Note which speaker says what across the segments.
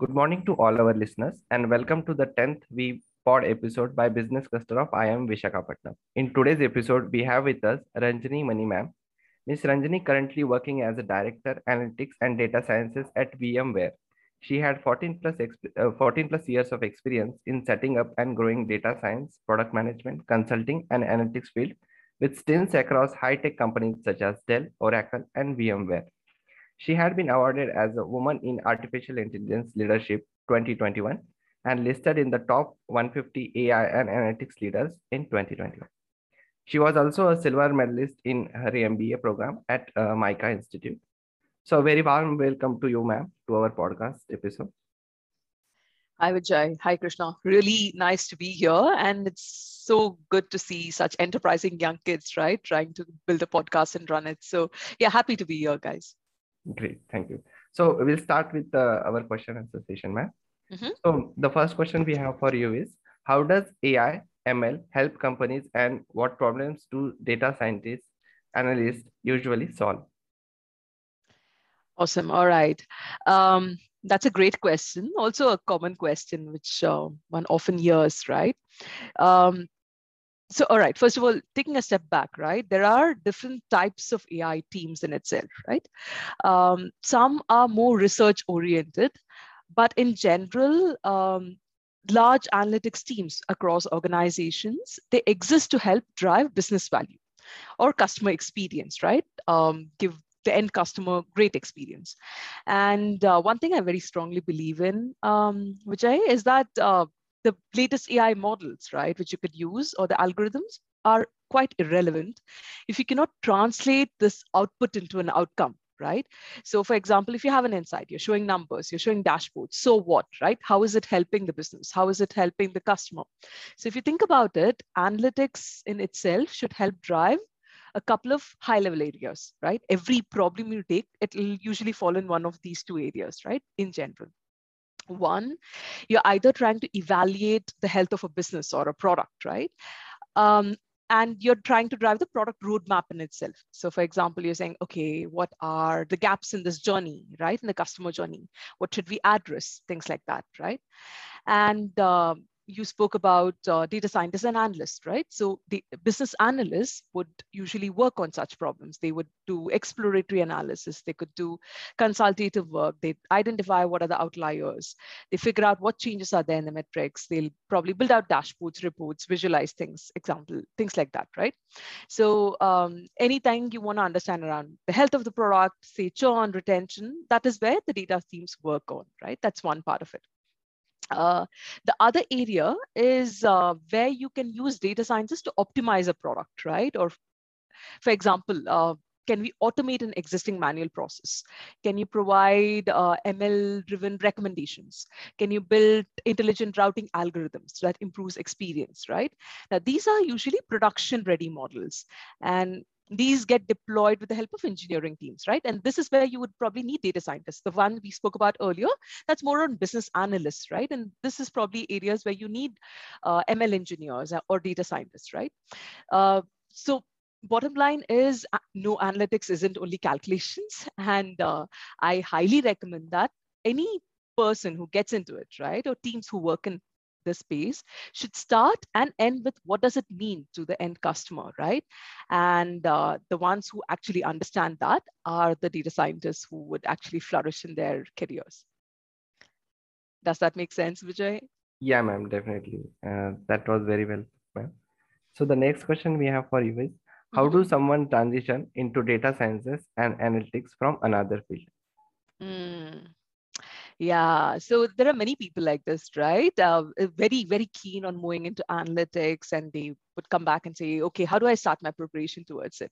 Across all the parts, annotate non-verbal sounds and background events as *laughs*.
Speaker 1: Good morning to all our listeners and welcome to the 10th V Pod episode by Business Cluster of IIM Vishakhapatnam. In today's episode, we have with us Ranjani Mani ma'am. Ms. Ranjani currently working as a Director Analytics and Data Sciences at VMware. She had 14 plus, uh, 14 plus years of experience in setting up and growing data science, product management, consulting, and analytics field with stints across high-tech companies such as Dell, Oracle, and VMware. She had been awarded as a Woman in Artificial Intelligence Leadership 2021 and listed in the top 150 AI and analytics leaders in 2021. She was also a silver medalist in her MBA program at uh, MICA Institute. So, very warm welcome to you, ma'am, to our podcast episode.
Speaker 2: Hi, Vijay. Hi, Krishna. Really nice to be here. And it's so good to see such enterprising young kids, right? Trying to build a podcast and run it. So, yeah, happy to be here, guys.
Speaker 1: Great, thank you. So we'll start with uh, our question answer session, ma'am. Mm-hmm. So the first question we have for you is, how does AI, ML help companies and what problems do data scientists, analysts usually solve?
Speaker 2: Awesome. All right. Um, that's a great question. Also a common question, which uh, one often hears, right? Um, so all right first of all taking a step back right there are different types of ai teams in itself right? Um, some are more research oriented but in general um, large analytics teams across organizations they exist to help drive business value or customer experience right? Um, give the end customer great experience. And uh, one thing i very strongly believe in um, vijay is that uh, the latest AI models, right, which you could use or the algorithms are quite irrelevant if you cannot translate this output into an outcome, right? So for example, if you have an insight, you're showing numbers, you're showing dashboards, so what, right? How is it helping the business? How is it helping the customer? So if you think about it, analytics in itself should help drive a couple of high level areas, right? Every problem you take, it will usually fall in one of these two areas, right? In general. One, you're either trying to evaluate the health of a business or a product, right? Um, and you're trying to drive the product roadmap in itself. So, for example, you're saying, okay, what are the gaps in this journey, right? In the customer journey? What should we address? Things like that, right? And um, you spoke about uh, data scientists and analysts, right? So the business analysts would usually work on such problems. They would do exploratory analysis. They could do consultative work. They identify what are the outliers. They figure out what changes are there in the metrics. They'll probably build out dashboards, reports, visualize things, example, things like that, right? So um, anytime you want to understand around the health of the product, say churn, retention, that is where the data teams work on, right? That's one part of it. Uh, the other area is uh, where you can use data scientists to optimize a product, right? Or for example, uh, can we automate an existing manual process? Can you provide uh, ML driven recommendations? Can you build intelligent routing algorithms that improves experience, right? Now, these are usually production ready models. And these get deployed with the help of engineering teams, right? And this is where you would probably need data scientists. The one we spoke about earlier, that's more on business analysts, right? And this is probably areas where you need uh, ML engineers or data scientists, right? Uh, so bottom line is uh, no analytics isn't only calculations. *laughs* And uh, I highly recommend that any person who gets into it, right, or teams who work in the space should start and end with what does it mean to the end customer, right? And uh, the ones who actually understand that are the data scientists who would actually flourish in their careers. Does that make sense, Vijay?
Speaker 1: Yeah, ma'am, definitely. Uh, that was very well, ma'am. So the next question we have for you is, how mm-hmm. do someone transition into data sciences and analytics from another field?
Speaker 2: Mm. Yeah, so there are many people like this, right? Uh, very, very keen on moving into analytics, and they would come back and say, okay, how do I start my preparation towards it?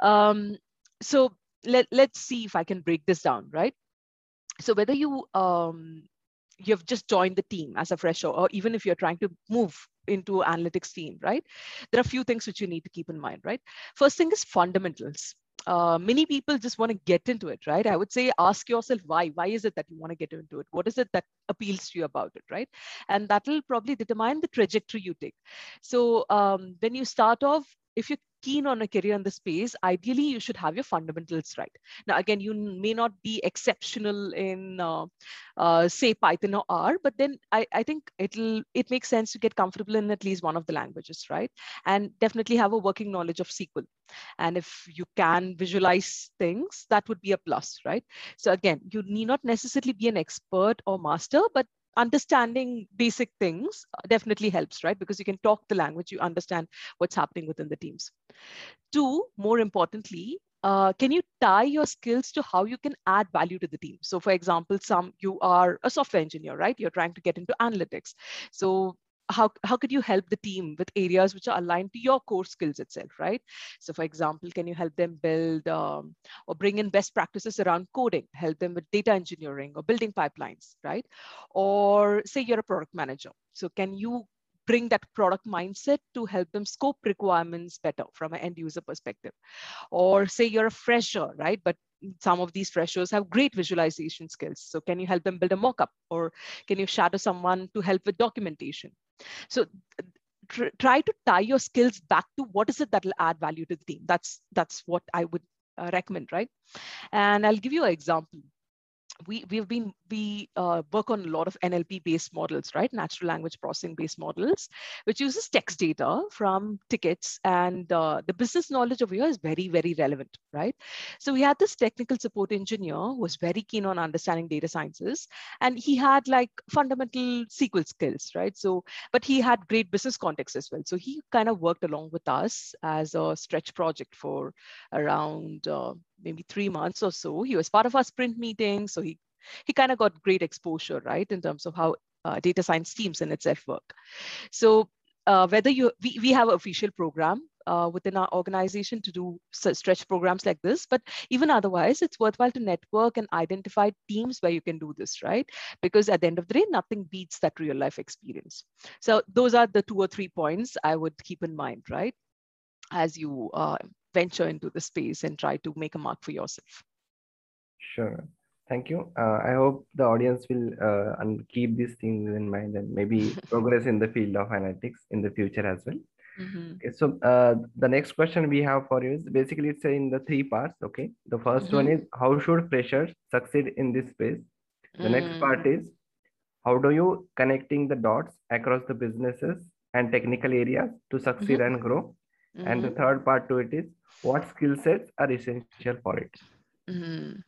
Speaker 2: Um, so let, let's see if I can break this down, right? So whether you um, you've just joined the team as a fresher, or even if you're trying to move into analytics team, right? There are a few things which you need to keep in mind, right? First thing is fundamentals uh, many people just want to get into it, right? I would say ask yourself why. Why is it that you want to get into it? What is it that appeals to you about it, right? And that will probably determine the trajectory you take. So um, when you start off, if you keen on a career in the space, ideally you should have your fundamentals right. Now, again, you may not be exceptional in, uh, uh, say, Python or R, but then I, I think it'll it makes sense to get comfortable in at least one of the languages, right? And definitely have a working knowledge of SQL. And if you can visualize things, that would be a plus, right? So again, you need not necessarily be an expert or master, but understanding basic things uh, definitely helps, right? Because you can talk the language, you understand what's happening within the teams. Two, more importantly, uh, can you tie your skills to how you can add value to the team? So for example, some you are a software engineer, right? You're trying to get into analytics. So how, how could you help the team with areas which are aligned to your core skills itself, right? So for example, can you help them build um, or bring in best practices around coding, help them with data engineering or building pipelines, right? Or say you're a product manager. So can you bring that product mindset to help them scope requirements better from an end user perspective? Or say you're a fresher, right? But some of these freshers have great visualization skills. So can you help them build a mockup or can you shadow someone to help with documentation? So tr try to tie your skills back to what is it that will add value to the team. That's that's what I would uh, recommend, right? And I'll give you an example we we've been we uh, work on a lot of NLP based models, right? Natural language processing based models, which uses text data from tickets, and uh, the business knowledge of here is very very relevant, right? So we had this technical support engineer who was very keen on understanding data sciences, and he had like fundamental SQL skills, right? So, but he had great business context as well. So he kind of worked along with us as a stretch project for around uh, maybe three months or so. He was part of our sprint meeting. So he, he kind of got great exposure, right, in terms of how uh, data science teams in itself work. So uh, whether you, we, we have official program uh, within our organization to do stretch programs like this, but even otherwise, it's worthwhile to network and identify teams where you can do this, right? Because at the end of the day, nothing beats that real life experience. So those are the two or three points I would keep in mind, right? As you uh, venture into the space and try to make a mark for yourself.
Speaker 1: Sure. Thank you. Uh, I hope the audience will uh, keep these things in mind and maybe *laughs* progress in the field of analytics in the future as well. Mm-hmm. Okay, so uh, the next question we have for you is basically it's in the three parts. Okay, the 1st mm-hmm. one is how should freshers succeed in this space? The mm-hmm. next part mm. is how do you connecting the dots across the businesses and technical areas to succeed mm-hmm. and grow? And the mm-hmm. third part to it is what skill sets are essential for it
Speaker 2: mm-hmm.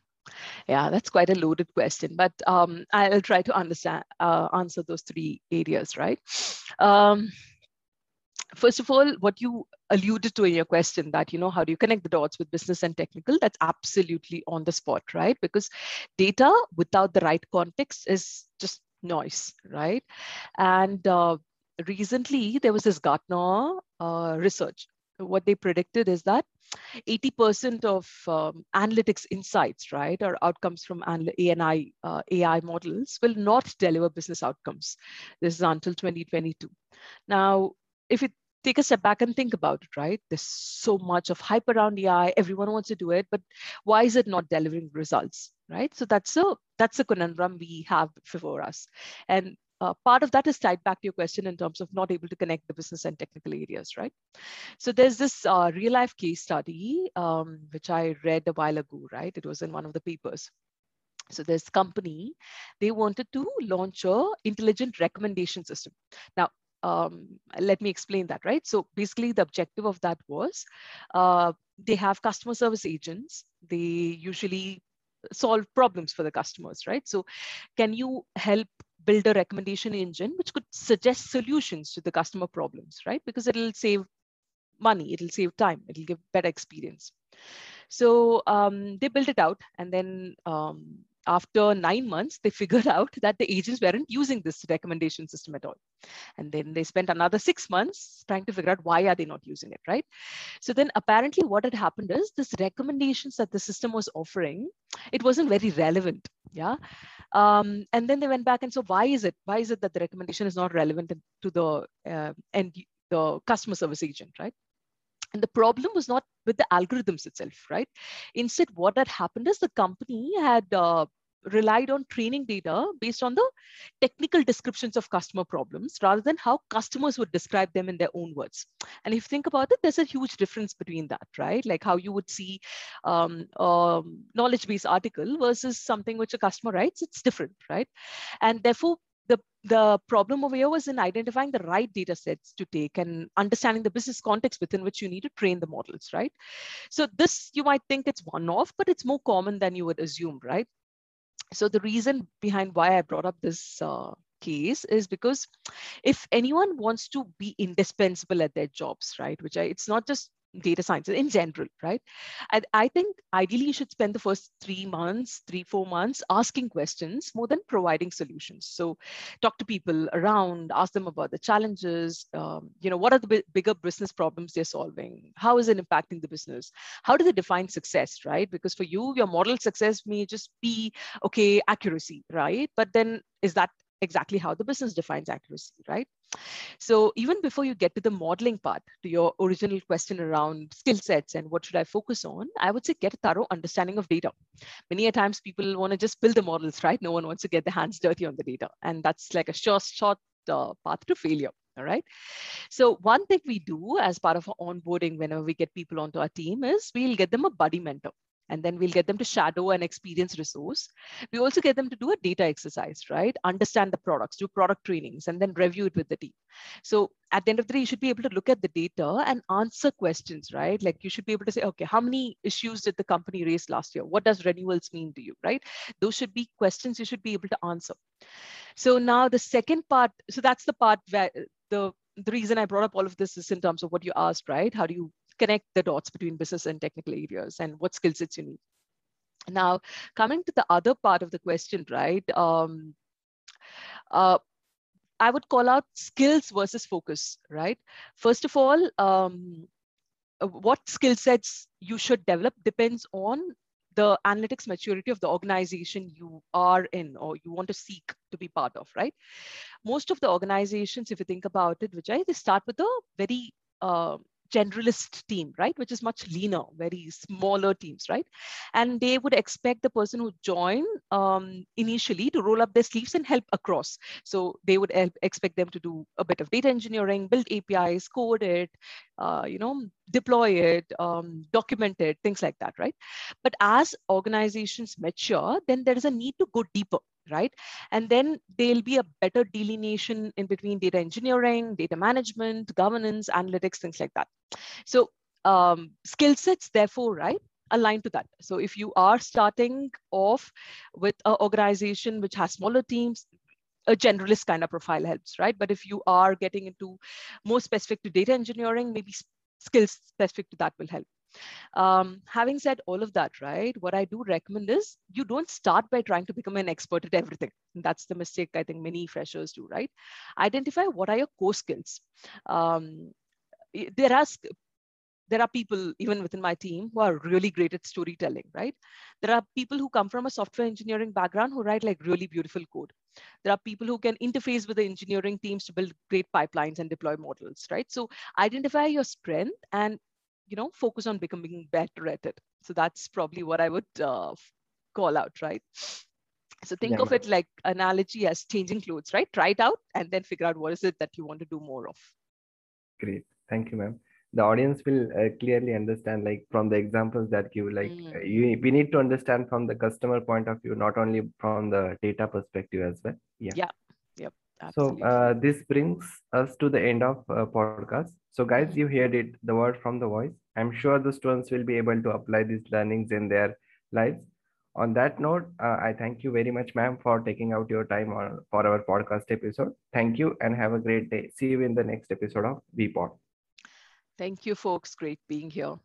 Speaker 2: yeah that's quite a loaded question but um, i'll try to understand uh, answer those three areas right um, first of all what you alluded to in your question that you know how do you connect the dots with business and technical that's absolutely on the spot right because data without the right context is just noise right and uh, recently there was this gartner uh, research what they predicted is that 80% of um, analytics insights, right, or outcomes from ANI, uh, AI models will not deliver business outcomes. This is until 2022. Now, if you take a step back and think about it, right, there's so much of hype around AI. Everyone wants to do it, but why is it not delivering results, right? So that's a that's a conundrum we have before us, and uh, part of that is tied back to your question in terms of not able to connect the business and technical areas, right? So there's this uh, real life case study, um, which I read a while ago, right? It was in one of the papers. So this company, they wanted to launch a intelligent recommendation system. Now, um, let me explain that, right? So basically the objective of that was uh, they have customer service agents. They usually solve problems for the customers, right? So can you help build a recommendation engine which could suggest solutions to the customer problems, right? Because it'll save money, it'll save time, it'll give better experience. So um, they built it out and then um, after nine months, they *laughs* figured out that the agents weren't using this recommendation system at all. And then they spent another six months trying to figure out why are they not using it, right? So then apparently what had happened is this recommendations that the system was offering, it wasn't very relevant, yeah? Um, and then they went back and so why is it? Why is it that the recommendation is not relevant to the uh, end, the customer service agent, right? And the problem was not with the algorithms itself, right? Instead, what had happened is the company had uh, relied on training data based on the technical descriptions of customer problems rather than how customers would describe them in their own words. And if you think about it, there's a huge difference between that, right? Like how you would see um, knowledge base article versus something which a customer writes, it's different, right? And therefore, the, the problem over here was in identifying the right data sets to take and understanding the business context within which you need to train the models, right? So this, you might think it's one-off, but it's more common than you would assume, right? So the reason behind why I brought up this uh, case is because if anyone wants to be indispensable at their jobs, right, which I, it's not just data science in general, right? I, I think ideally you should spend the first three months, three, four months asking questions more than providing solutions. So talk to people around, ask them about the challenges, um, you know, what are the bigger business problems they're solving? How is it impacting the business? How do they define success, right? Because for you, your model success may just be, okay, accuracy, right? But then is that exactly how the business defines accuracy, right? So even before you get to the modeling part, to your original question around skill sets and what should I focus on, I would say get a thorough understanding of data. Many a times people want to just build the models, right? No one wants to get their hands dirty on the data. And that's like a short, short uh, path to failure. All right. So one thing we do as part of our onboarding whenever we get people onto our team is we'll get them a buddy mentor and then we'll get them to shadow an experience resource. We also get them to do a data exercise, right? Understand the products, do product trainings, and then review it with the team. So at the end of the day, you should be able to look at the data and answer questions, right? Like you should be able to say, okay, how many issues did the company raise last year? What does renewals mean to you, right? Those should be questions you should be able to answer. So now the second part, so that's the part where the the reason I brought up all of this is in terms of what you asked, right? How do you connect the dots between business and technical areas and what skill sets you need. Now, coming to the other part of the question, right? Um, uh, I would call out skills versus focus, right? First of all, um, what skill sets you should develop depends on the analytics maturity of the organization you are in or you want to seek to be part of, right? Most of the organizations, if you think about it, Vijay, they start with a very uh, generalist team, right? Which is much leaner, very smaller teams, right? And they would expect the person who join um, initially to roll up their sleeves and help across. So they would expect them to do a bit of data engineering, build APIs, code it, uh, you know, deploy it, um, document it, things like that, right? But as organizations mature, then there is a need to go deeper right? And then there'll be a better delineation in between data engineering, data management, governance, analytics, things like that. So um, skill sets, therefore, right, aligned to that. So if you are starting off with an organization which has smaller teams, a generalist kind of profile helps, right? But if you are getting into more specific to data engineering, maybe skills specific to that will help. Um, having said all of that, right, what I do recommend is you don't start by trying to become an expert at everything. That's the mistake I think many freshers do, right? Identify what are your core skills. Um, there are there are people even within my team who are really great at storytelling right there are people who come from a software engineering background who write like really beautiful code there are people who can interface with the engineering teams to build great pipelines and deploy models right? So identify your strength and you know focus on becoming better at it. So that's probably what i would uh, call out right? So think yeah. of it like analogy as changing clothes right? Try it out and then figure out what is it that you want to do more of.
Speaker 1: Great. Thank you ma'am the audience will uh, clearly understand like from the examples that you like mm. you we need to understand from the customer point of view not only from the data perspective as well.
Speaker 2: Yeah. Yeah yep.
Speaker 1: Absolutely. so uh, this brings us to the end of uh, podcast. So guys mm-hmm. you heard it the word from the voice. I'm sure the students will be able to apply these learnings in their lives. On that note uh, i thank you very much ma'am for taking out your time on, for our podcast episode. Thank you and have a great day. See you in the next episode of vpod
Speaker 2: Thank you, folks. Great being here.